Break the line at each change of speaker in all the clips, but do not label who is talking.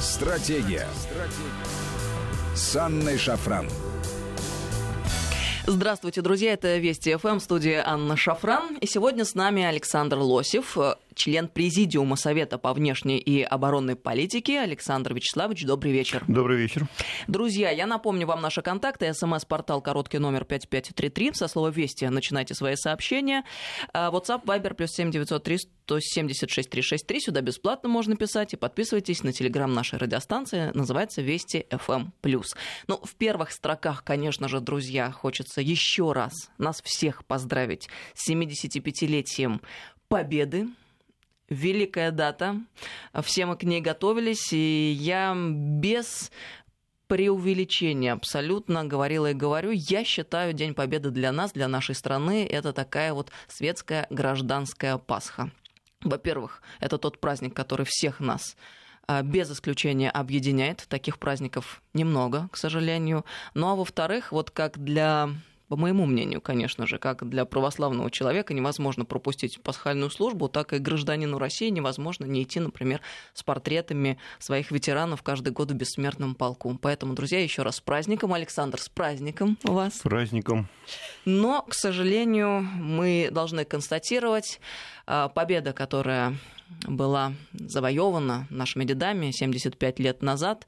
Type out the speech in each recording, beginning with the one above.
Стратегия. Стратегия. С Анной Шафран.
Здравствуйте, друзья. Это Вести ФМ, студия Анна Шафран. И сегодня с нами Александр Лосев, член Президиума Совета по внешней и оборонной политике. Александр Вячеславович, добрый вечер.
Добрый вечер.
Друзья, я напомню вам наши контакты. СМС-портал короткий номер 5533. Со слова «Вести» начинайте свои сообщения. А, WhatsApp, Viber, плюс 7903 176 363. Сюда бесплатно можно писать. И подписывайтесь на телеграм нашей радиостанции. Называется «Вести FM+.» Ну, в первых строках, конечно же, друзья, хочется еще раз нас всех поздравить с 75-летием Победы великая дата. Все мы к ней готовились, и я без преувеличения абсолютно говорила и говорю. Я считаю День Победы для нас, для нашей страны, это такая вот светская гражданская Пасха. Во-первых, это тот праздник, который всех нас а, без исключения объединяет. Таких праздников немного, к сожалению. Ну а во-вторых, вот как для по моему мнению, конечно же, как для православного человека невозможно пропустить пасхальную службу, так и гражданину России невозможно не идти, например, с портретами своих ветеранов каждый год в бессмертном полку. Поэтому, друзья, еще раз с праздником, Александр, с праздником вас. С
праздником.
Но, к сожалению, мы должны констатировать, а, победа, которая была завоевана нашими дедами 75 лет назад,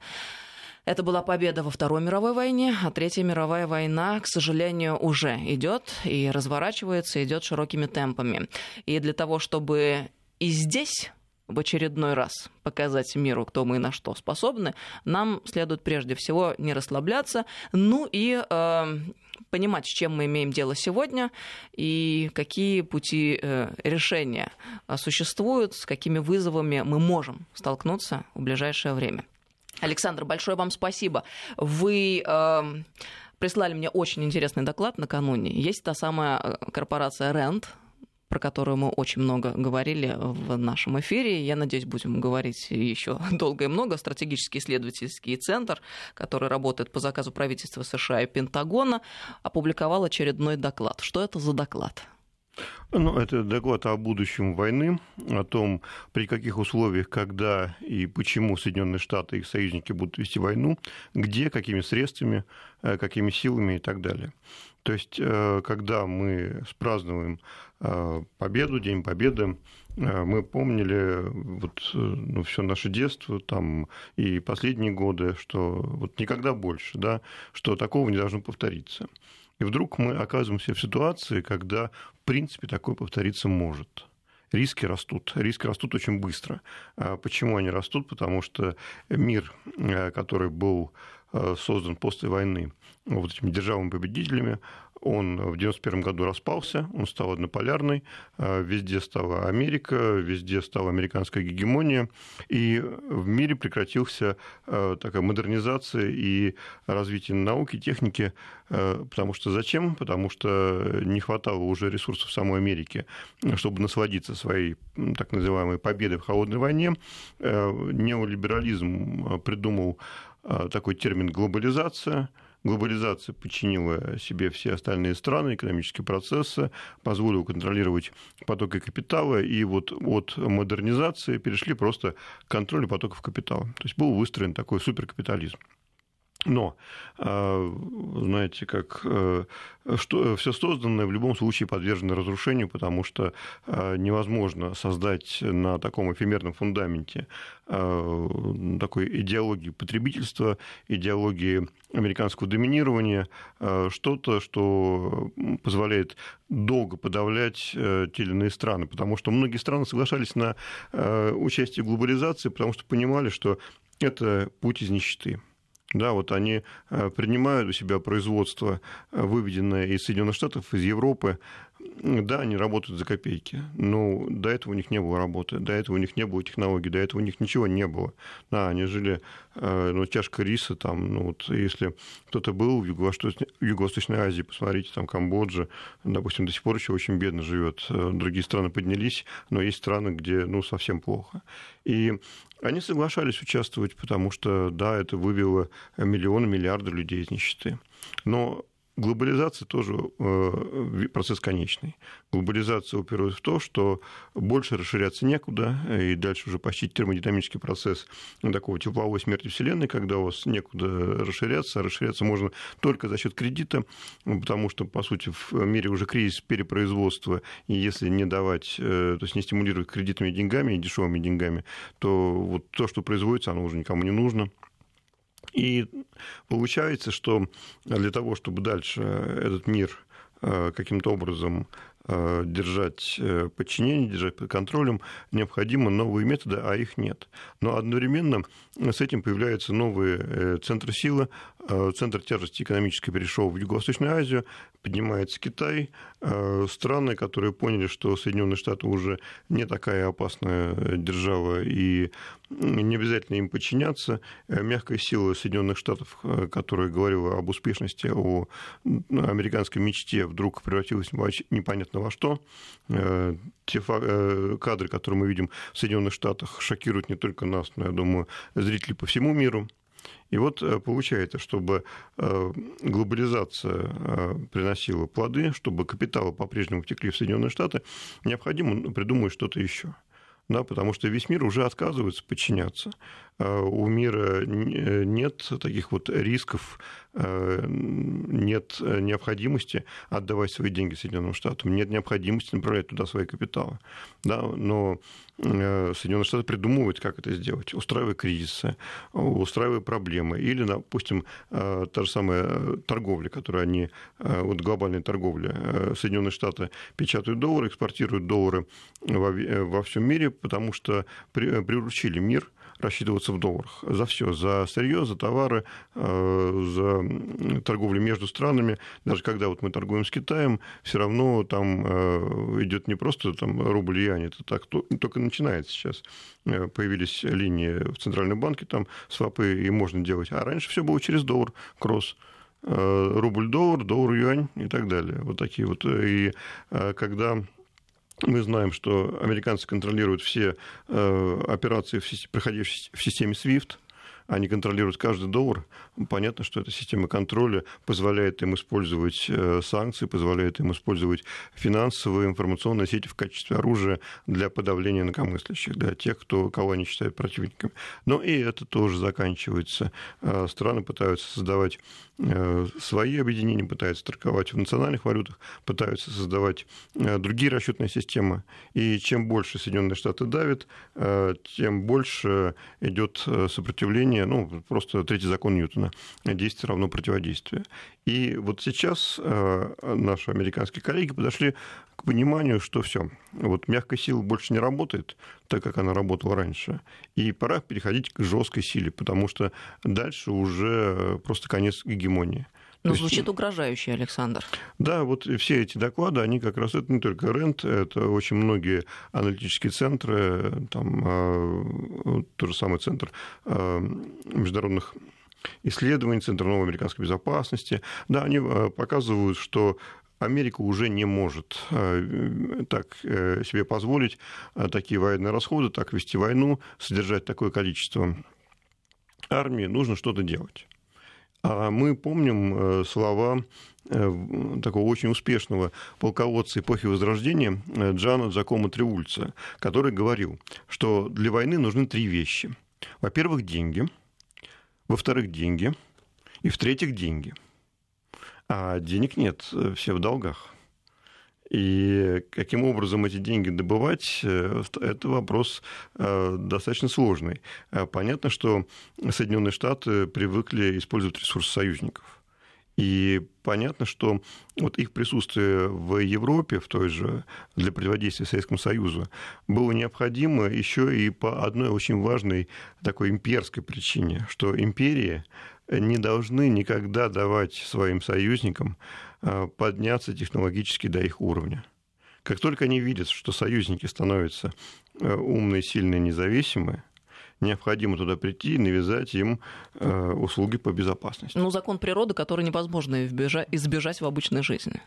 это была победа во Второй мировой войне, а Третья мировая война, к сожалению, уже идет и разворачивается, идет широкими темпами. И для того, чтобы и здесь в очередной раз показать миру, кто мы и на что способны, нам следует прежде всего не расслабляться, ну и э, понимать, с чем мы имеем дело сегодня и какие пути э, решения существуют, с какими вызовами мы можем столкнуться в ближайшее время. Александр, большое вам спасибо. Вы э, прислали мне очень интересный доклад накануне. Есть та самая э, корпорация Rent, про которую мы очень много говорили в нашем эфире. Я надеюсь, будем говорить еще долго и много. Стратегический исследовательский центр, который работает по заказу правительства США и Пентагона, опубликовал очередной доклад. Что это за доклад?
Ну, это доклад о будущем войны, о том, при каких условиях, когда и почему Соединенные Штаты и их союзники будут вести войну, где, какими средствами, э, какими силами и так далее. То есть, э, когда мы спразднуем э, победу, День Победы, мы помнили вот, ну, все наше детство там, и последние годы, что вот никогда больше, да, что такого не должно повториться. И вдруг мы оказываемся в ситуации, когда, в принципе, такое повториться может риски растут. Риски растут очень быстро. А почему они растут? Потому что мир, э, который был э, создан после войны вот этими державами-победителями, он в 1991 году распался, он стал однополярный, э, везде стала Америка, везде стала американская гегемония, и в мире прекратился э, такая модернизация и развитие науки, техники, э, потому что зачем? Потому что не хватало уже ресурсов самой Америке, чтобы насладиться своей так называемой победой в холодной войне. Неолиберализм придумал такой термин глобализация – Глобализация подчинила себе все остальные страны, экономические процессы, позволила контролировать потоки капитала, и вот от модернизации перешли просто к контролю потоков капитала. То есть был выстроен такой суперкапитализм. Но, а, знаете, как э, что, все созданное в любом случае подвержено разрушению, потому что а, невозможно создать на таком эфемерном фундаменте такой идеологии потребительства, идеологии американского доминирования, что-то, что позволяет долго подавлять э, те или иные страны, потому что многие страны соглашались на э, участие в глобализации, потому что понимали, что это путь из нищеты. Да, вот они э, принимают у себя производство, э, выведенное из Соединенных Штатов, из Европы. Да, они работают за копейки, но до этого у них не было работы, до этого у них не было технологий, до этого у них ничего не было. Да, они жили, э, ну, чашка риса, там, ну, вот, если кто-то был в Юго-Восточной, Азии, посмотрите, там, Камбоджа, допустим, до сих пор еще очень бедно живет. Другие страны поднялись, но есть страны, где, ну, совсем плохо. И они соглашались участвовать, потому что, да, это вывело миллионы, миллиарды людей из нищеты. Но глобализация тоже э, процесс конечный. Глобализация упирается в то, что больше расширяться некуда, и дальше уже почти термодинамический процесс такого тепловой смерти Вселенной, когда у вас некуда расширяться, а расширяться можно только за счет кредита, потому что, по сути, в мире уже кризис перепроизводства, и если не давать, э, то есть не стимулировать кредитными деньгами и дешевыми деньгами, то вот то, что производится, оно уже никому не нужно. И получается, что для того, чтобы дальше этот мир э, каким-то образом э, держать э, подчинение, держать под контролем, необходимы новые методы, а их нет. Но одновременно с этим появляются новые центры силы, центр тяжести экономической перешел в Юго-Восточную Азию, поднимается Китай, страны, которые поняли, что Соединенные Штаты уже не такая опасная держава и не обязательно им подчиняться. Э, мягкая сила Соединенных Штатов, э, которая говорила об успешности, о американской мечте, вдруг превратилась непонятно во что. Э, те кадры, которые мы видим в Соединенных Штатах, шокируют не только нас, но, я думаю, зрителей по всему миру. И вот получается, чтобы глобализация приносила плоды, чтобы капиталы по-прежнему втекли в Соединенные Штаты, необходимо придумать что-то еще да, потому что весь мир уже отказывается подчиняться. А у мира нет таких вот рисков, а, нет необходимости отдавать свои деньги Соединенным Штатам, нет необходимости направлять туда свои капиталы. Да, но Соединенные Штаты придумывают, как это сделать, устраивая кризисы, устраивая проблемы. Или, допустим, та же самая торговля, которую они, вот глобальная торговля, Соединенные Штаты печатают доллары, экспортируют доллары во, во всем мире, потому что приручили мир – рассчитываться в долларах. За все, за сырье, за товары, э, за торговлю между странами. Даже когда вот мы торгуем с Китаем, все равно там э, идет не просто там, рубль и юань, это так только начинается сейчас. Э, появились линии в Центральном банке, там свапы и можно делать. А раньше все было через доллар, кросс рубль-доллар, доллар-юань и так далее. Вот такие вот. И когда мы знаем, что американцы контролируют все э, операции, проходящие в системе SWIFT, они контролируют каждый доллар. Понятно, что эта система контроля позволяет им использовать э, санкции, позволяет им использовать финансовые информационные сети в качестве оружия для подавления инакомыслящих, для тех, кто, кого они считают противниками. Но и это тоже заканчивается. Э, страны пытаются создавать э, свои объединения, пытаются торговать в национальных валютах, пытаются создавать другие расчетные системы. И чем больше Соединенные Штаты давят, тем больше идет сопротивление движение, ну, просто третий закон Ньютона, действие равно противодействию. И вот сейчас э, наши американские коллеги подошли к пониманию, что все, вот мягкая сила больше не работает, так как она работала раньше, и пора переходить к жесткой силе, потому что дальше уже просто конец гегемонии.
Но звучит есть, угрожающе, Александр.
Да, вот все эти доклады, они как раз, это не только РЕНТ, это очень многие аналитические центры, там а, тот же самый центр а, международных исследований, Центр новой американской безопасности, да, они а, показывают, что Америка уже не может так э, себе позволить такие военные расходы, так вести войну, содержать такое количество армии, нужно что-то делать. А мы помним э, слова э, такого очень успешного полководца эпохи Возрождения э, Джана Джакомо Триульца, который говорил, что для войны нужны три вещи. Во-первых, деньги. Во-вторых, деньги. И в-третьих, деньги. А денег нет, все в долгах. И каким образом эти деньги добывать, э, это вопрос э, достаточно сложный. Э, понятно, что Соединенные Штаты привыкли использовать ресурсы союзников. И понятно, что вот их присутствие в Европе, в той же, для противодействия Советскому Союзу, было необходимо еще и по одной очень важной такой имперской причине, что империи не должны никогда давать своим союзникам подняться технологически до их уровня. Как только они видят, что союзники становятся э, умные, сильные, независимые, необходимо туда прийти и навязать им э, услуги по безопасности.
Ну, закон природы, который невозможно избежать в обычной жизни.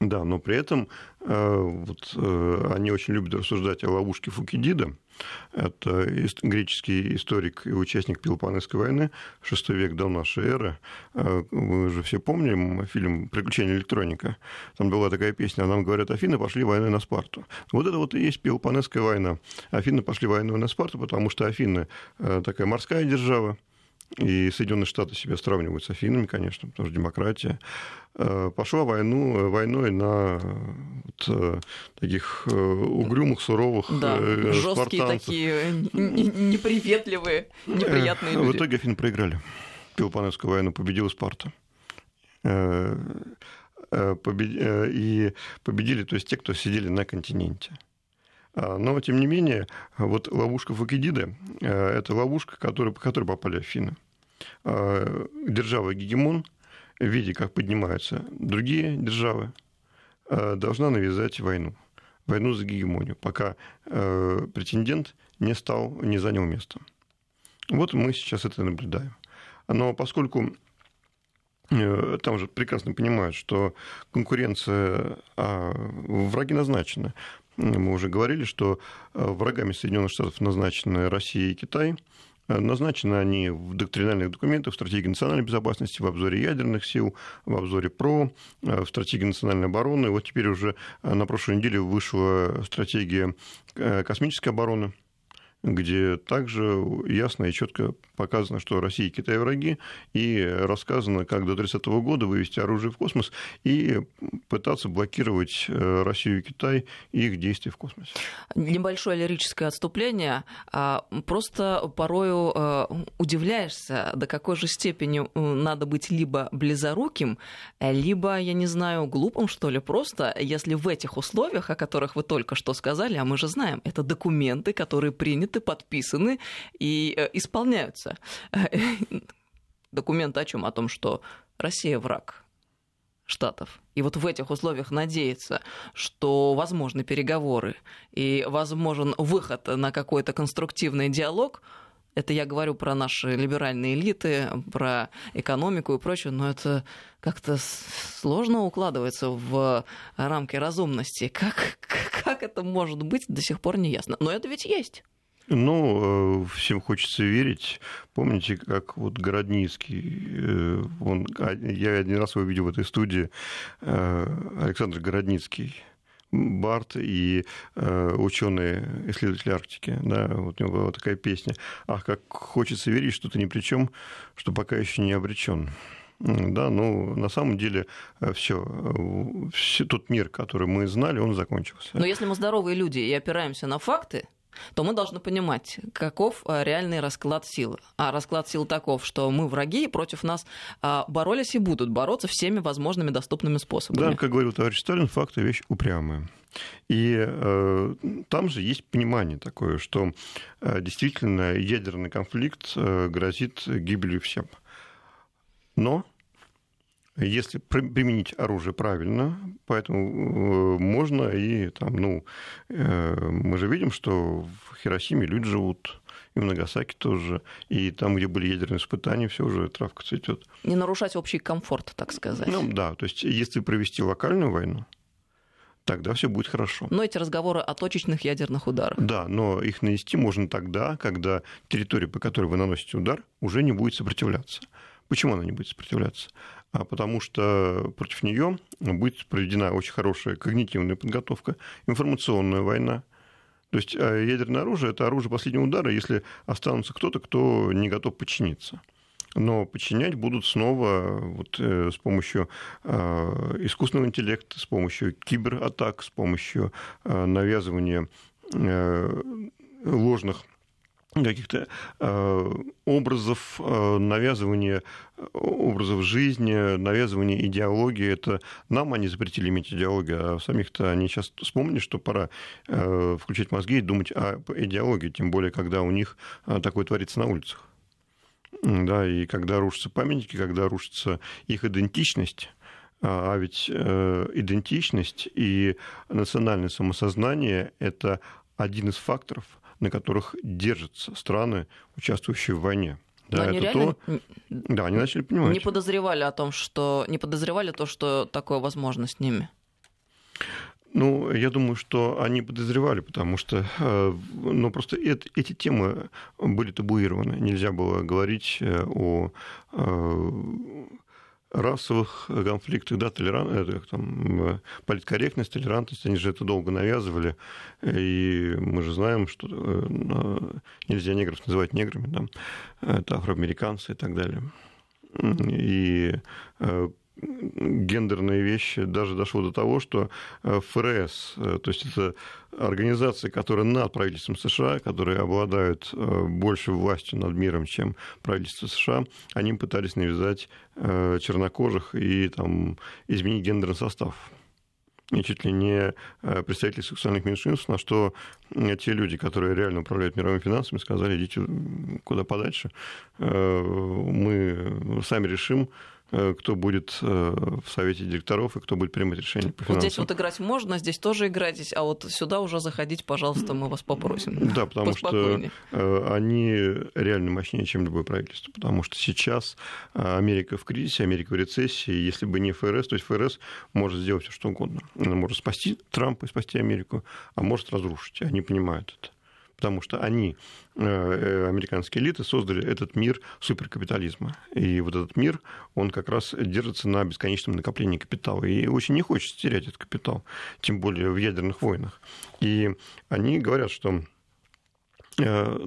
Да, но при этом э, вот, э, они очень любят рассуждать о ловушке Фукидида. Это греческий историк и участник Пелопонесской войны, VI век до нашей эры. Э, вы же все помним фильм «Приключения электроника». Там была такая песня, нам говорят, Афины пошли войной на Спарту. Вот это вот и есть Пелопонесская война. Афины пошли войной на Спарту, потому что Афины такая морская держава, и Соединенные Штаты себя сравнивают с Афинами, конечно, потому что демократия. Э, пошла войну, войной на вот, э, таких э, угрюмых, суровых
да, жесткие такие, неприветливые, неприятные люди.
В итоге Афины проиграли. Пелопонесскую войну победила Спарта. И победили, то есть те, кто сидели на континенте. А, но, тем не менее, вот ловушка Фукидида – это ловушка, которая, по которой попали Афины. А, держава гегемон, видя, как поднимаются другие державы, а, должна навязать войну. Войну за гегемонию, пока претендент не стал, не занял место. Вот мы сейчас это наблюдаем. Но поскольку э, там же прекрасно понимают, что конкуренция, а враги назначены. Мы уже говорили, что э, врагами Соединенных Штатов назначены Россия и Китай. Э, назначены они в доктринальных документах, в стратегии национальной безопасности, в обзоре ядерных сил, в обзоре ПРО, э, в стратегии национальной обороны. Вот теперь уже на прошлой неделе вышла стратегия космической обороны где также ясно и четко показано, что Россия и Китай враги, и рассказано, как до 30 года вывести оружие в космос и пытаться блокировать э, Россию и Китай и их действия в космосе.
Небольшое лирическое отступление. А, просто порою э, удивляешься, до какой же степени надо быть либо близоруким, либо, я не знаю, глупым, что ли, просто, если в этих условиях, о которых вы только что сказали, а мы же знаем, это документы, которые приняты приняты, подписаны и э, исполняются. Документ о чем? О том, что Россия враг Штатов. И вот в этих условиях надеяться, что возможны переговоры и возможен выход на какой-то конструктивный диалог, это я говорю про наши либеральные элиты, про экономику и прочее, но это как-то сложно укладывается в рамки разумности. Как, как это может быть, до сих пор не ясно. Но это ведь есть.
Ну, э, всем хочется верить. Помните, как вот Городницкий, э, он, а, я один раз его видел в этой студии, э, Александр Городницкий, Барт и ученые исследователи Арктики. Да, вот у него была такая песня. Ах, как хочется верить, что ты ни при чем, что пока еще не обречен. Да, ну, на самом деле, все, все, тот мир, который мы знали, он закончился.
Но если мы здоровые люди и опираемся на факты, то мы должны понимать, каков э, реальный расклад сил. А расклад сил таков, что мы враги, и против нас а, боролись и будут бороться всеми возможными доступными способами.
Да, как говорил товарищ Сталин, факты – вещь упрямая. И э, там же есть понимание такое, что э, действительно ядерный конфликт э, грозит гибелью всем. Но если применить оружие правильно, поэтому э, можно и там, ну, э, мы же видим, что в Хиросиме люди живут, и в Нагасаки тоже, и там, где были ядерные испытания, все уже травка цветет.
Не нарушать общий комфорт, так сказать.
Ну да, то есть если провести локальную войну, тогда все будет хорошо.
Но эти разговоры о точечных ядерных ударах.
Да, но их нанести можно тогда, когда территория, по которой вы наносите удар, уже не будет сопротивляться. Почему она не будет сопротивляться? А потому что против нее будет проведена очень хорошая когнитивная подготовка, информационная война. То есть а, ядерное оружие – это оружие последнего удара, если останутся кто-то, кто не готов подчиниться. Но подчинять будут снова вот, э, с помощью э, искусственного интеллекта, с помощью кибератак, с помощью э, навязывания э, ложных каких-то э, образов, э, навязывания образов жизни, навязывания идеологии. Это нам они запретили иметь идеологию, а самих-то они сейчас вспомнили, что пора э, включать мозги и думать о идеологии, тем более, когда у них такое творится на улицах. Да, и когда рушатся памятники, когда рушится их идентичность, а ведь идентичность и национальное самосознание – это один из факторов – на которых держатся страны, участвующие в войне.
Да, Но они это реально то...
да, они начали понимать.
Не подозревали о том, что не подозревали то, что такое возможно с ними.
Ну, я думаю, что они подозревали, потому что ну, просто это, эти темы были табуированы. Нельзя было говорить о расовых конфликтах, да, толерант, это, там, политкорректность, толерантность, они же это долго навязывали, и мы же знаем, что э, нельзя негров называть неграми, да, это афроамериканцы и так далее. И э, гендерные вещи даже дошло до того, что э, ФРС, э, то есть это организация, которая над правительством США, которые обладают э, больше властью над миром, чем правительство США, они пытались навязать чернокожих и там, изменить гендерный состав. И чуть ли не представители сексуальных меньшинств, на что те люди, которые реально управляют мировыми финансами, сказали, идите куда подальше, мы сами решим, кто будет э, в совете директоров и кто будет принимать решения по
финансам. Вот здесь вот играть можно, здесь тоже играйтесь, а вот сюда уже заходить, пожалуйста, мы вас попросим.
Да, потому что э, они реально мощнее, чем любое правительство, потому что сейчас Америка в кризисе, Америка в рецессии, если бы не ФРС, то есть ФРС может сделать все, что угодно. Она может спасти Трампа и спасти Америку, а может разрушить. Они понимают это потому что они, э, э, американские элиты, создали этот мир суперкапитализма. И вот этот мир, он как раз держится на бесконечном накоплении капитала. И очень не хочется терять этот капитал, тем более в ядерных войнах. И они говорят, что э,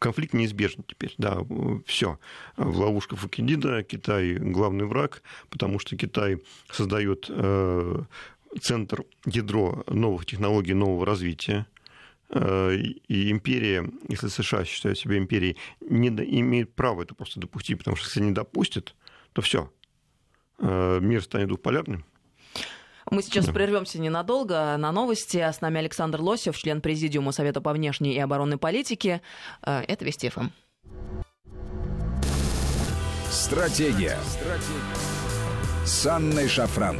конфликт неизбежен теперь. Да, все. В ловушка Фукидида Китай главный враг, потому что Китай создает центр ядро новых технологий, нового развития. Э, и империя, если США считают себя империей, не имеет права это просто допустить, потому что если не допустит, то все, э, мир станет двухполярным.
Мы сейчас да. прервемся ненадолго на новости. А с нами Александр Лосев, член Президиума Совета по внешней и оборонной политике. Э, это Вести ФМ.
Стратегия. Стратегия. С Анной Шафран.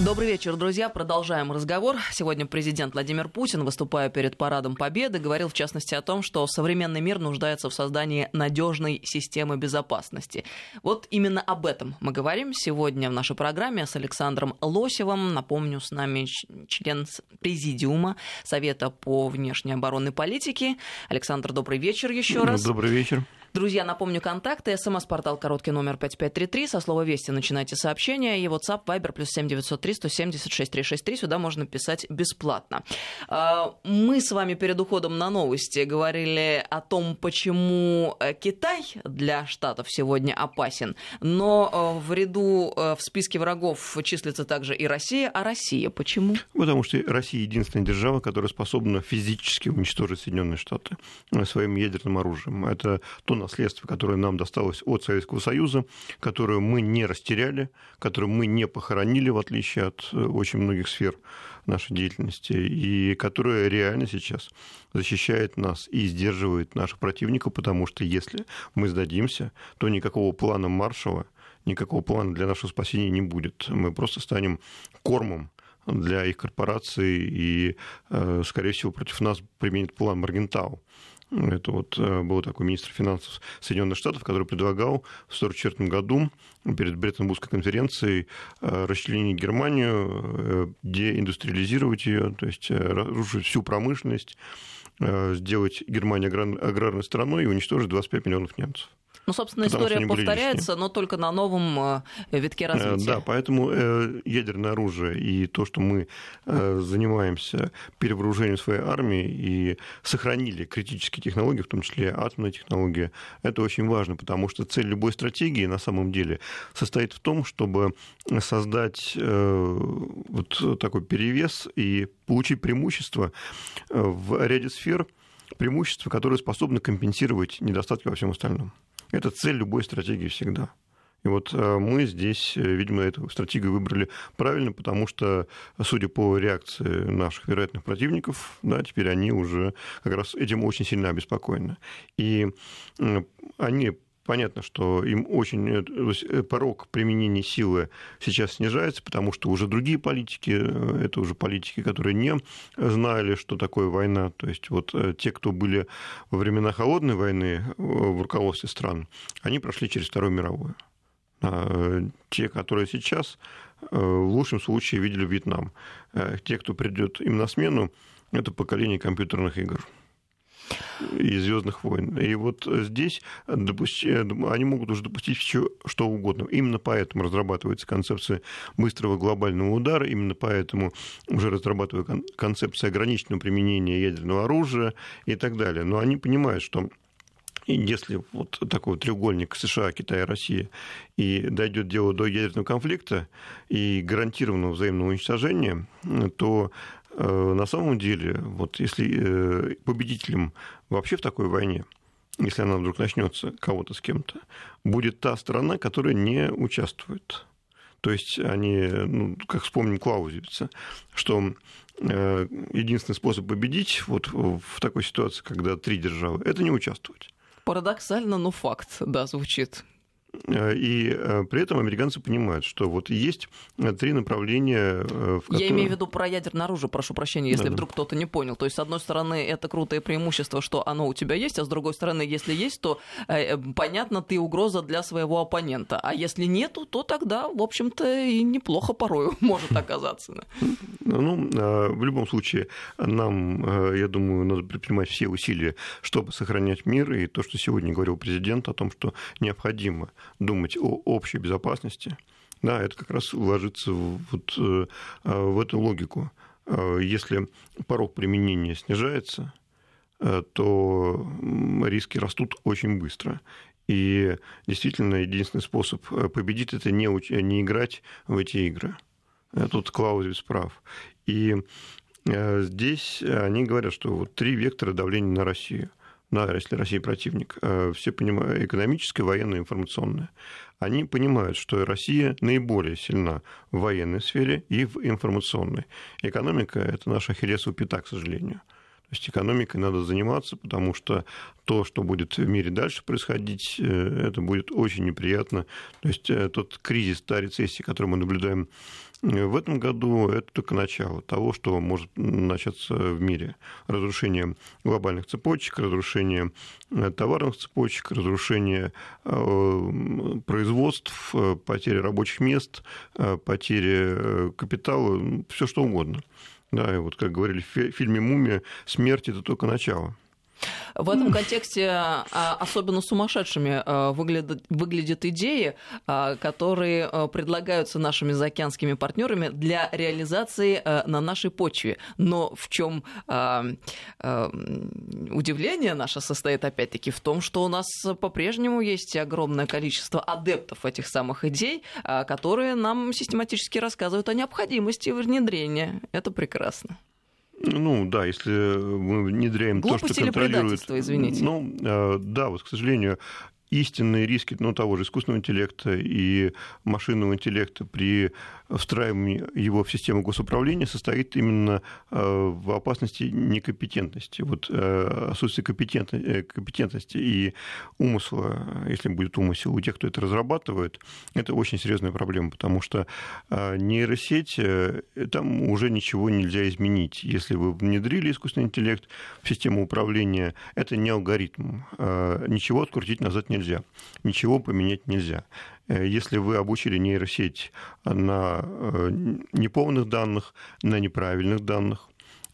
Добрый вечер, друзья. Продолжаем разговор. Сегодня президент Владимир Путин, выступая перед Парадом Победы, говорил в частности о том, что современный мир нуждается в создании надежной системы безопасности. Вот именно об этом мы говорим сегодня в нашей программе с Александром Лосевым. Напомню, с нами член Президиума Совета по внешней оборонной политике. Александр, добрый вечер еще раз.
Добрый вечер.
Друзья, напомню контакты. СМС-портал короткий номер 5533. Со слова «Вести» начинайте сообщение. И WhatsApp, Viber, плюс 7903 176 363. Сюда можно писать бесплатно. А, мы с вами перед уходом на новости говорили о том, почему э, Китай для Штатов сегодня опасен. Но э, в ряду, э, в списке врагов числится также и Россия. А Россия почему?
Потому что Россия единственная держава, которая способна физически уничтожить Соединенные Штаты своим ядерным оружием. Это то наследство, которое нам досталось от Советского Союза, которое мы не растеряли, которое мы не похоронили, в отличие от э, очень многих сфер нашей деятельности, и которое реально сейчас защищает нас и сдерживает наших противников, потому что если мы сдадимся, то никакого плана Маршала, никакого плана для нашего спасения не будет. Мы просто станем кормом для их корпораций, и, э, скорее всего, против нас применит план Маргентау. Это вот э, был такой министр финансов Соединенных Штатов, который предлагал в 1944 году перед Бреттон-Вудской конференцией э, расчленить Германию, э, деиндустриализировать ее, то есть разрушить всю промышленность, сделать Германию аграрной страной и уничтожить 25 миллионов немцев.
Ну, собственно, Потому история повторяется, но только на новом э, витке э, развития.
Да, поэтому э, ядерное оружие и то, что мы занимаемся перевооружением своей армии и сохранили критические технологии, в том числе атомная технология, это очень важно, потому что цель любой стратегии на самом деле состоит в том, чтобы создать вот такой перевес и получить преимущество в ряде сфер, преимущества, которые способны компенсировать недостатки во всем остальном. Это цель любой стратегии всегда. И вот э, мы здесь, э, видимо, эту стратегию выбрали правильно, потому что, судя по реакции наших вероятных противников, да, теперь они уже как раз этим очень сильно обеспокоены. И они понятно, что им очень э, э, порог применения силы сейчас снижается, потому что уже другие политики, э, это уже политики, которые не знали, что такое война. То есть вот те, кто были во времена холодной войны в руководстве стран, они прошли через Вторую мировую. А те, которые сейчас, в лучшем случае видели Вьетнам. Те, кто придет им на смену, это поколение компьютерных игр и Звездных войн. И вот здесь допусти... они могут уже допустить все, что угодно. Именно поэтому разрабатывается концепция быстрого глобального удара, именно поэтому уже разрабатывается концепция ограниченного применения ядерного оружия и так далее. Но они понимают, что если вот такой треугольник США, Китай, Россия, и дойдет дело до ядерного конфликта и гарантированного взаимного уничтожения, то Э, на самом деле, вот если э, победителем вообще в такой войне, если она вдруг начнется кого-то с кем-то, будет та страна, которая не участвует. То есть они, ну, как вспомним Клаузевица, что э, единственный способ победить вот в такой ситуации, когда три державы, это не участвовать.
Парадоксально, но факт, да, звучит.
Э, и э, при этом американцы понимают, что вот есть э, три направления,
в которых... Я имею в виду про ядерное оружие, прошу прощения, если да, вдруг кто-то не понял. То есть, с одной стороны, это крутое преимущество, что оно у тебя есть, а с другой стороны, если есть, то понятно, ты угроза для своего оппонента. А если нету, то тогда, в общем-то, и неплохо порою может оказаться.
Ну, в любом случае, нам, я думаю, надо предпринимать все усилия, чтобы сохранять мир. И то, что сегодня говорил президент о том, что необходимо думать о общей безопасности, да, это как раз ложится вот э, в эту логику. Э, если порог применения снижается, э, то риски растут очень быстро. И действительно, единственный способ победить это не, не играть в эти игры. Тут Клаузевиц прав. И здесь они говорят, что вот три вектора давления на Россию да, если Россия противник, э, все понимают, экономическое, военное, информационное, они понимают, что Россия наиболее сильна в военной сфере и в информационной. Экономика – это наша ахиллесова пята, к сожалению. То есть экономикой надо заниматься, потому что то, что будет в мире дальше происходить, э, это будет очень неприятно. То есть э, тот кризис, та рецессия, которую мы наблюдаем в этом году это только начало того, что может начаться в мире. Разрушение глобальных цепочек, разрушение э, товарных цепочек, разрушение э, производств, э, потеря рабочих мест, потеря капитала, все что угодно. Да, и вот как говорили в фильме «Мумия», смерть – это только начало.
В этом контексте а, особенно сумасшедшими а, выглядят, выглядят идеи, а, которые предлагаются нашими заокеанскими партнерами для реализации на нашей почве. Но в чем удивление наше состоит опять-таки в том, что у нас по-прежнему есть огромное количество адептов этих самых идей, которые нам систематически рассказывают о необходимости внедрения. Это прекрасно.
Ну да, если мы внедряем
Глупость
то, что контролирует...
извините.
Ну э, да, вот, к сожалению, истинные риски ну, того же искусственного интеллекта и машинного интеллекта при встраивании его в систему госуправления состоит именно э, в опасности некомпетентности. Вот э, отсутствие компетентности, компетентности и умысла, если будет умысел у тех, кто это разрабатывает, это очень серьезная проблема, потому что нейросеть, там уже ничего нельзя изменить. Если вы внедрили искусственный интеллект в систему управления, это не алгоритм. Ничего открутить назад нельзя, ничего поменять нельзя. Э, если вы обучили нейросеть на э, неполных данных, на неправильных данных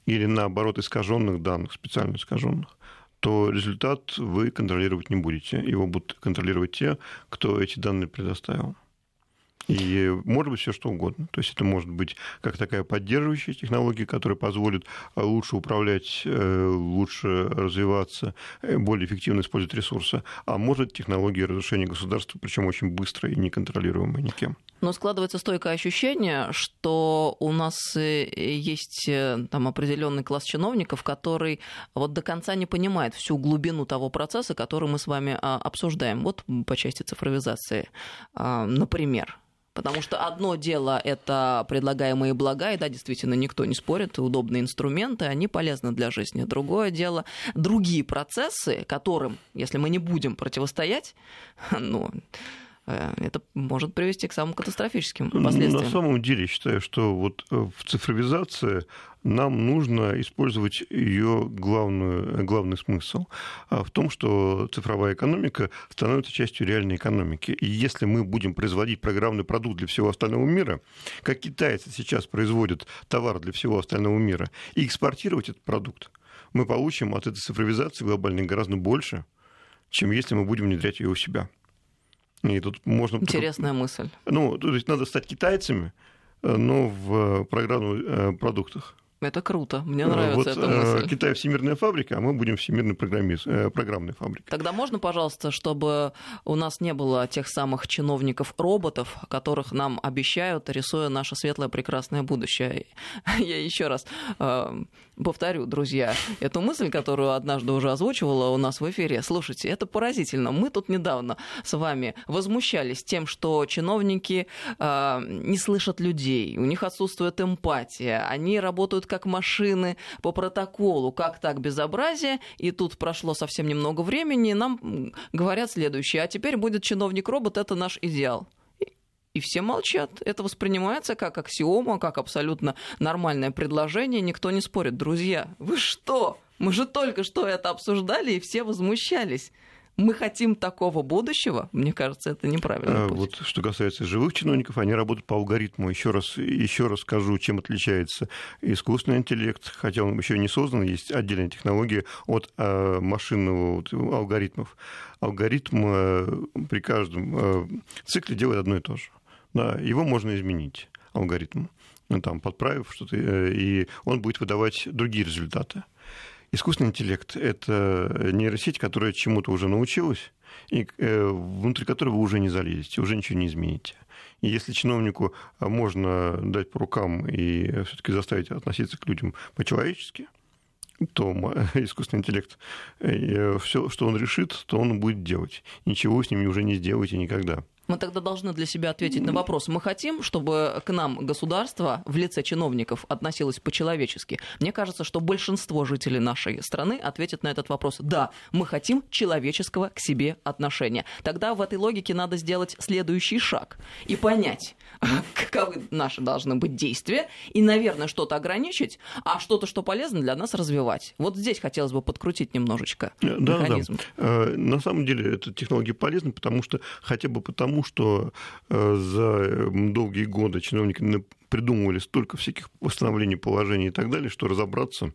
или наоборот искаженных данных, специально искаженных, то результат вы контролировать не будете. Его будут контролировать те, кто эти данные предоставил. И может быть все что угодно. То есть это может быть как такая поддерживающая технология, которая позволит э, лучше управлять, э, лучше развиваться, э, более эффективно использовать ресурсы. А может технология разрушения государства, причем очень быстро и неконтролируемая никем.
Но складывается стойкое ощущение, что у нас есть там определенный класс чиновников, который вот до конца не понимает всю глубину того процесса, который мы с вами а, обсуждаем. Вот по части цифровизации, а, например. Потому что одно дело – это предлагаемые блага, и да, действительно, никто не спорит, удобные инструменты, они полезны для жизни. Другое дело – другие процессы, которым, если мы не будем противостоять, ну, это может привести к самым катастрофическим последствиям.
На самом деле, считаю, что вот э, в цифровизации нам нужно использовать ее главную, главный смысл а в том, что цифровая экономика становится частью реальной экономики. И если мы будем производить программный продукт для всего остального мира, как китайцы сейчас производят товар для всего остального мира, и экспортировать этот продукт, мы получим от этой цифровизации глобальной гораздо больше, чем если мы будем внедрять ее у себя.
И тут можно... Интересная только... мысль.
Ну, то есть надо стать китайцами, э, но в программных э, продуктах.
Это круто, мне э, нравится вот, эта мысль.
Китай всемирная фабрика, а мы будем всемирной программист, программной фабрикой.
Тогда можно, пожалуйста, чтобы у нас не было тех самых чиновников-роботов, которых нам обещают, рисуя наше светлое прекрасное будущее. Я еще раз повторю, друзья, эту мысль, которую однажды уже озвучивала у нас в эфире. Слушайте, это поразительно. Мы тут недавно с вами возмущались тем, что чиновники э, не слышат людей, у них отсутствует эмпатия, они работают как машины по протоколу. Как так безобразие? И тут прошло совсем немного времени, и нам говорят следующее. А теперь будет чиновник-робот, это наш идеал и все молчат. Это воспринимается как аксиома, как абсолютно нормальное предложение, никто не спорит. Друзья, вы что? Мы же только что это обсуждали, и все возмущались мы хотим такого будущего, мне кажется, это неправильно.
А, вот что касается живых чиновников, они работают по алгоритму. Еще раз, еще раз скажу, чем отличается искусственный интеллект, хотя он еще не создан, есть отдельная технология от а, машинного вот, алгоритмов. Алгоритм а, при каждом цикле делает одно и то же да, его можно изменить, алгоритм, ну, там, подправив что-то, э, и он будет выдавать другие результаты. Искусственный интеллект — это нейросеть, которая чему-то уже научилась, и э, внутри которой вы уже не залезете, уже ничего не измените. И если чиновнику можно дать по рукам и все-таки заставить относиться к людям по-человечески, то искусственный интеллект, э, все, что он решит, то он будет делать. Ничего с ним уже не сделаете никогда.
Мы тогда должны для себя ответить на вопрос. Мы хотим, чтобы к нам государство в лице чиновников относилось по-человечески. Мне кажется, что большинство жителей нашей страны ответят на этот вопрос. Да, мы хотим человеческого к себе отношения. Тогда в этой логике надо сделать следующий шаг и понять, каковы наши должны быть действия, и, наверное, что-то ограничить, а что-то, что полезно для нас развивать. Вот здесь хотелось бы подкрутить немножечко да, механизм.
Да. На самом деле, эта технология полезна, потому что хотя бы потому, тому, что э, за долгие годы чиновники придумывали столько всяких восстановлений положений и так далее, что разобраться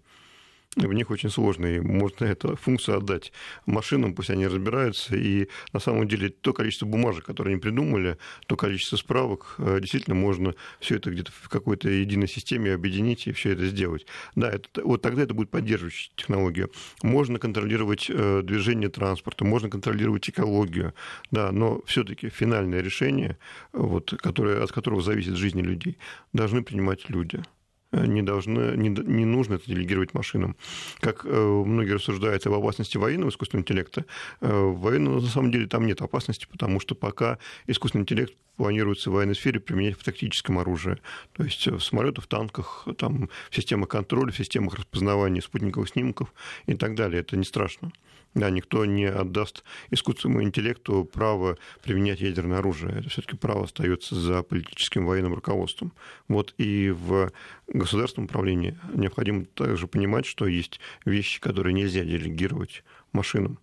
в них очень сложно, и можно эту функцию отдать машинам, пусть они разбираются, и на самом деле то количество бумажек, которые они придумали, то количество справок, э, действительно можно все это где-то в какой-то единой системе объединить и все это сделать. Да, это, вот тогда это будет поддерживающая технология. Можно контролировать э, движение транспорта, можно контролировать экологию, да, но все-таки финальное решение, вот, которое, от которого зависит жизнь людей, должны принимать люди не, должны, не, не нужно это делегировать машинам. Как э, многие рассуждают об опасности военного искусственного интеллекта, э, военного на самом деле там нет опасности, потому что пока искусственный интеллект планируется в военной сфере применять в тактическом оружии. То есть в самолетах, в танках, там, в системах контроля, в системах распознавания спутниковых снимков и так далее. Это не страшно. Да, никто не отдаст искусственному интеллекту право применять ядерное оружие. Это все-таки право остается за политическим военным руководством. Вот и в государственном управлении необходимо также понимать, что есть вещи, которые нельзя делегировать машинам,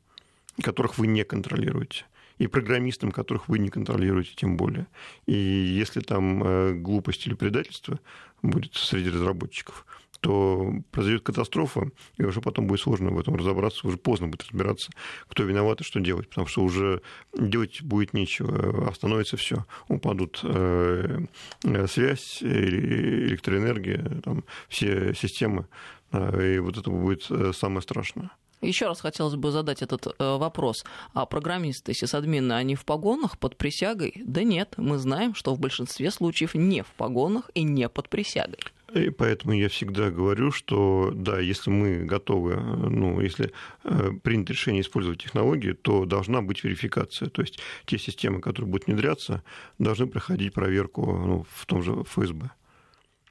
которых вы не контролируете и программистам, которых вы не контролируете, тем более. И если там э, глупость или предательство будет среди разработчиков, то произойдет катастрофа, и уже потом будет сложно в этом разобраться, уже поздно будет разбираться, кто виноват и что делать, потому что уже делать будет нечего, остановится все, упадут э, э, связь, электроэнергия, там, все системы, и вот это будет самое страшное.
Еще раз хотелось бы задать этот э, вопрос. А программисты, сисадмины, они в погонах под присягой? Да нет, мы знаем, что в большинстве случаев не в погонах и не под присягой.
И поэтому я всегда говорю, что да, если мы готовы, ну, если э, принято решение использовать технологии, то должна быть верификация. То есть те системы, которые будут внедряться, должны проходить проверку ну, в том же ФСБ.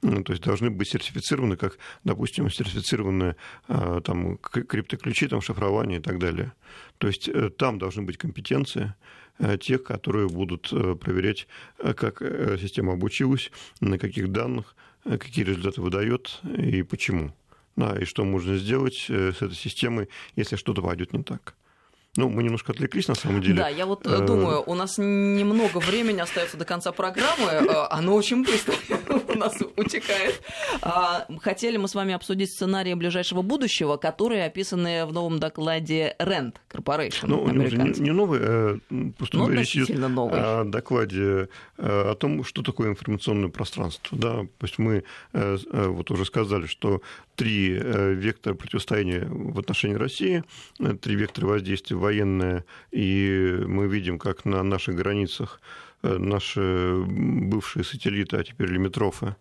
Ну, то есть должны быть сертифицированы, как, допустим, сертифицированные а, там, криптоключи, там, шифрование и так далее. То есть э, там должны быть компетенции э, тех, которые будут э, проверять, как система обучилась, на каких данных, какие результаты выдает и почему. Да, и что можно сделать с этой системой, если что-то пойдет не так. Ну, мы немножко отвлеклись, на самом деле.
Да, я вот э, думаю, у нас немного времени остается до конца программы, э, оно очень быстро у нас утекает. А, хотели мы с вами обсудить сценарии ближайшего будущего, которые описаны в новом докладе RAND Corporation.
Ну, не, не новый, а просто
ну,
речь идет
новый.
о докладе о том, что такое информационное пространство. Да, то есть мы вот уже сказали, что три вектора противостояния в отношении России, три вектора воздействия военная, и мы видим, как на наших границах э, наши бывшие сателлиты, а теперь лимитрофы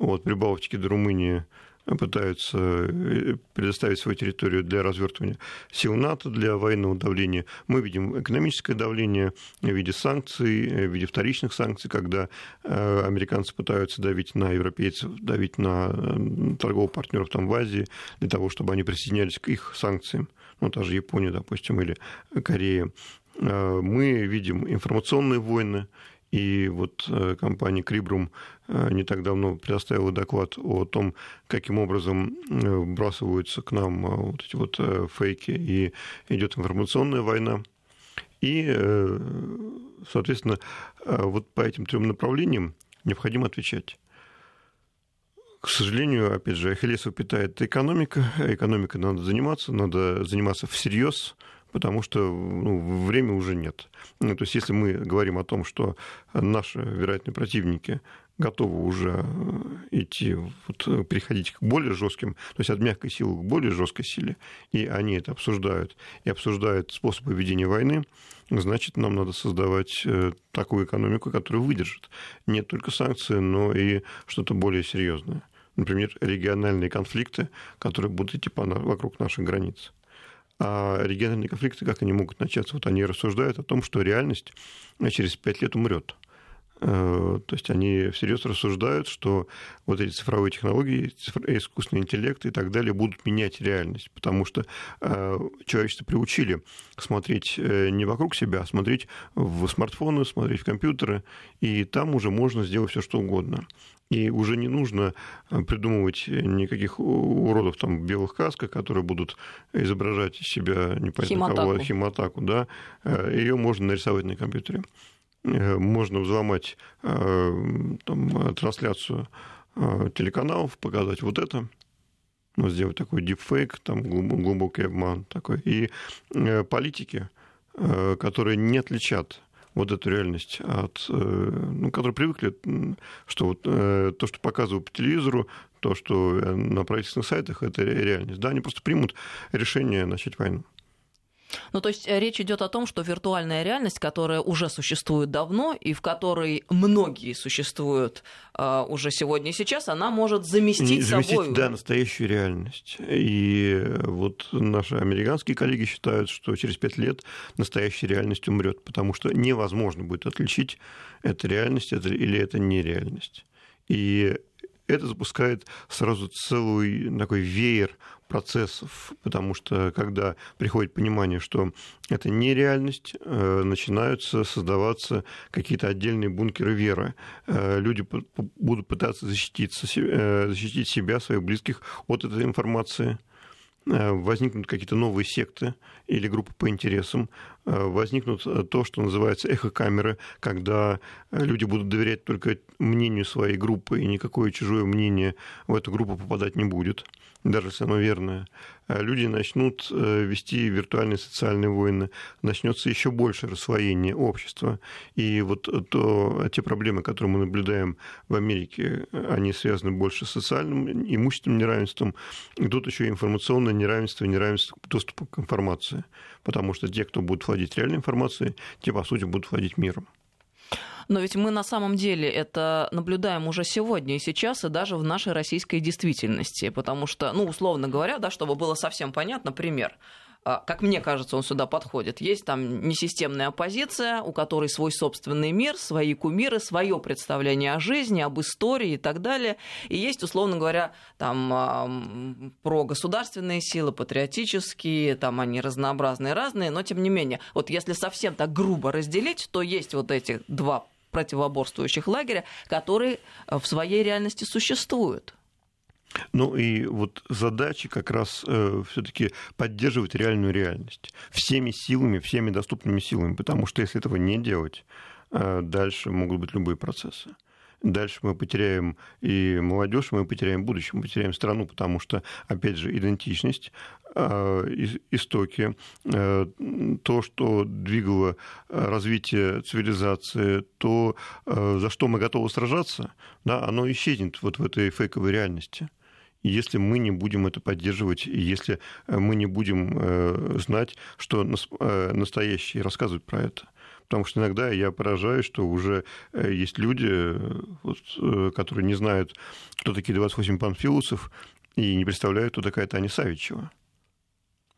от Прибалтики до Румынии пытаются э, предоставить свою территорию для развертывания сил НАТО, для военного давления. Мы видим экономическое давление в виде санкций, э, в виде вторичных санкций, когда американцы пытаются давить на европейцев, давить на торговых партнеров там в Азии, для того, чтобы они присоединялись к их санкциям ну, та же Япония, допустим, или Корея, э, мы видим информационные войны, и вот э, компания Крибрум э, не так давно предоставила доклад о том, каким образом вбрасываются к нам вот эти вот фейки, и идет информационная война. И, соответственно, вот по этим трем направлениям необходимо отвечать к сожалению, опять же, Ахиллесов питает экономика. Экономикой надо заниматься, надо заниматься всерьез, потому что ну, время уже нет. Ну, то есть, если мы говорим о том, что наши вероятные противники готовы уже идти, вот, переходить к более жестким, то есть от мягкой силы к более жесткой силе, и они это обсуждают, и обсуждают способы ведения войны, значит, нам надо создавать э, такую экономику, которая выдержит не только санкции, но и что-то более серьезное. Например, региональные конфликты, которые будут идти вокруг наших границ. А региональные конфликты, как они могут начаться? Вот они рассуждают о том, что реальность через пять лет умрет. Э, то есть они всерьез рассуждают, что вот эти цифровые технологии, искусственный интеллект и так далее будут менять реальность, потому что э, человечество приучили смотреть э, не вокруг себя, а смотреть в смартфоны, смотреть в компьютеры, и там уже можно сделать все что угодно. И уже не нужно придумывать никаких уродов там в белых касках, которые будут изображать из себя непонятно кого, химатаку, да, ее можно нарисовать на компьютере. Э, можно взломать э, там, трансляцию э, телеканалов, показать вот это, ну, сделать такой дипфейк, там глубокий обман такой. И политики, которые не отличат вот эту реальность от, ну, которые привыкли, что вот то, что показывают по телевизору, то, что на правительственных сайтах, это реальность. Да, они просто примут решение начать войну.
Ну, то есть э, речь идет о том, что виртуальная реальность, которая уже существует давно и в которой многие существуют э, уже сегодня и сейчас, она может заместить, заместить собой...
Да, настоящую реальность. И вот наши американские коллеги считают, что через пять лет настоящая реальность умрет, потому что невозможно будет отличить, это реальность это, или это нереальность. И это запускает сразу целый такой веер процессов, потому что когда приходит понимание, что это нереальность, э, начинаются создаваться какие-то отдельные бункеры веры. Э, люди будут пытаться защититься, э, защитить себя, своих близких от этой информации возникнут какие-то новые секты или группы по интересам, возникнут то, что называется эхокамеры, когда люди будут доверять только мнению своей группы, и никакое чужое мнение в эту группу попадать не будет даже если оно верное, а люди начнут э, вести виртуальные социальные войны, начнется еще больше рассвоение общества. И вот то, те проблемы, которые мы наблюдаем в Америке, они связаны больше с социальным, имущественным неравенством. И тут еще информационное неравенство неравенство доступа к информации. Потому что те, кто будут владеть реальной информацией, те, по сути, будут владеть миром.
Но ведь мы на самом деле это наблюдаем уже сегодня и сейчас, и даже в нашей российской действительности. Потому что, ну, условно говоря, да, чтобы было совсем понятно, пример. А, как мне кажется, он сюда подходит. Есть там несистемная оппозиция, у которой свой собственный мир, свои кумиры, свое представление о жизни, об истории и так далее. И есть, условно говоря, там про государственные силы, патриотические, там они разнообразные, разные, но тем не менее, вот если совсем так грубо разделить, то есть вот эти два противоборствующих лагеря, которые в своей реальности существуют.
Ну и вот задача как раз э, все-таки поддерживать реальную реальность всеми силами, всеми доступными силами, потому что если этого не делать, э, дальше могут быть любые процессы. Дальше мы потеряем и молодежь, мы потеряем будущее, мы потеряем страну, потому что, опять же, идентичность, э, истоки, э, то, что двигало развитие цивилизации, то, э, за что мы готовы сражаться, да, оно исчезнет вот в этой фейковой реальности если мы не будем это поддерживать, если э, мы не будем э, знать, что э, настоящие рассказывают про это. Потому что иногда я поражаюсь, что уже есть люди, вот, которые не знают, кто такие 28 панфилусов, и не представляют, кто такая Таня Савичева.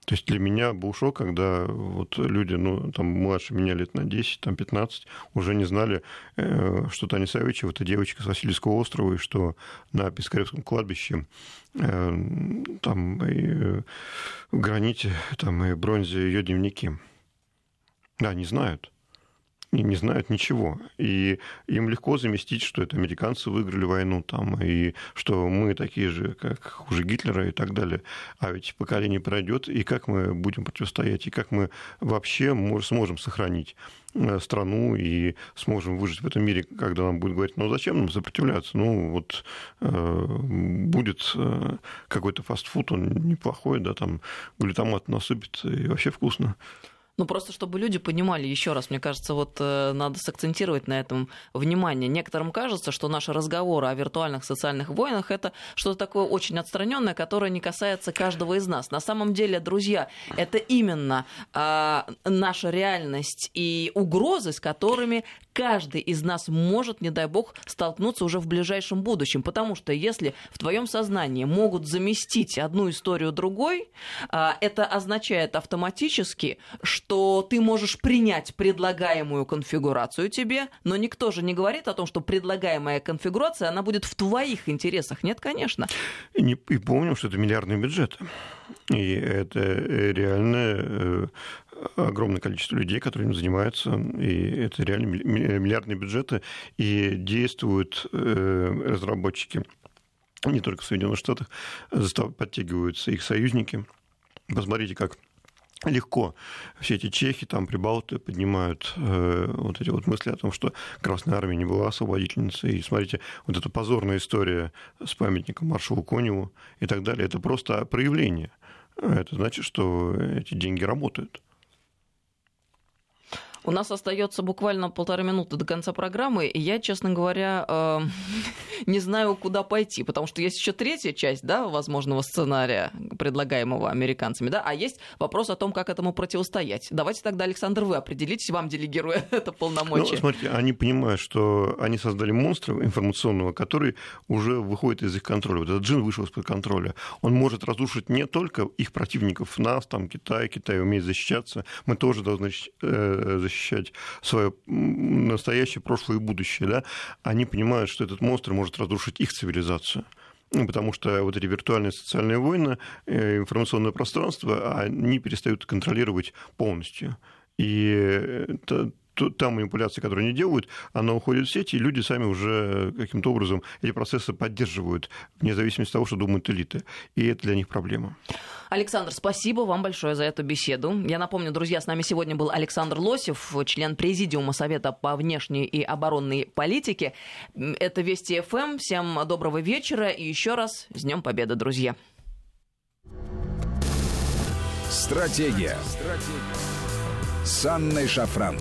То есть для меня был шок, когда вот люди, ну, там, младше меня лет на 10, там, 15, уже не знали, э, что Таня Савичева – это девочка с Васильевского острова, и что на Пискаревском кладбище э, там и в граните, там и бронзе ее дневники. Да, не знают и не знают ничего. И им легко заместить, что это американцы выиграли войну там, и что мы такие же, как хуже Гитлера и так далее. А ведь поколение пройдет, и как мы будем противостоять, и как мы вообще сможем сохранить э, страну и сможем выжить в этом мире, когда нам будет говорить, ну зачем нам сопротивляться? Ну вот э, будет э, какой-то фастфуд, он неплохой, да, там глютамат насыпет, и вообще вкусно.
Ну, просто чтобы люди понимали, еще раз, мне кажется, вот э, надо сакцентировать на этом внимание. Некоторым кажется, что наши разговоры о виртуальных социальных войнах это что-то такое очень отстраненное, которое не касается каждого из нас. На самом деле, друзья, это именно э, наша реальность и угрозы, с которыми каждый из нас может, не дай бог, столкнуться уже в ближайшем будущем. Потому что если в твоем сознании могут заместить одну историю другой, э, это означает автоматически, что ты можешь принять предлагаемую конфигурацию тебе, но никто же не говорит о том, что предлагаемая конфигурация, она будет в твоих интересах. Нет, конечно.
И, не, и помним, что это миллиардный бюджет. И это реально э, огромное количество людей, которые им занимаются, и это реально миллиардные бюджеты, и действуют э, разработчики не только в Соединенных Штатах, подтягиваются их союзники. Посмотрите, как легко все эти чехи, там, прибалты поднимают э, вот эти вот мысли о том, что Красная Армия не была освободительницей. И смотрите, вот эта позорная история с памятником маршалу Коневу и так далее, это просто проявление. Это значит, что эти деньги работают.
У нас остается буквально полторы минуты до конца программы, и я, честно говоря, э, не знаю, куда пойти, потому что есть еще третья часть, да, возможного сценария, предлагаемого американцами, да, а есть вопрос о том, как этому противостоять. Давайте тогда, Александр, вы определитесь, вам делегируя это полномочие.
Ну, смотрите, они понимают, что они создали монстра информационного, который уже выходит из их контроля. Вот этот джин вышел из-под контроля. Он может разрушить не только их противников, нас, там, Китай, Китай умеет защищаться, мы тоже должны э, защищать свое настоящее, прошлое и будущее, да, они понимают, что этот монстр может разрушить их цивилизацию. Ну, потому что вот эти виртуальные социальные войны, э, информационное пространство, они перестают контролировать полностью. И та манипуляция, которую они делают, она уходит в сеть, и люди сами уже каким-то образом эти процессы поддерживают, вне зависимости от того, что думают элиты. И это для них проблема.
Alexandр, спасибо вам большое за эту беседу. Я напомню, друзья, с нами сегодня был Александр Лосев, член Президиума Совета по внешней и оборонной политике. Это Вести ФМ. Всем доброго вечера и еще раз с Днем Победы, друзья.
Стратегия. Стратегия. С Анной Шафран.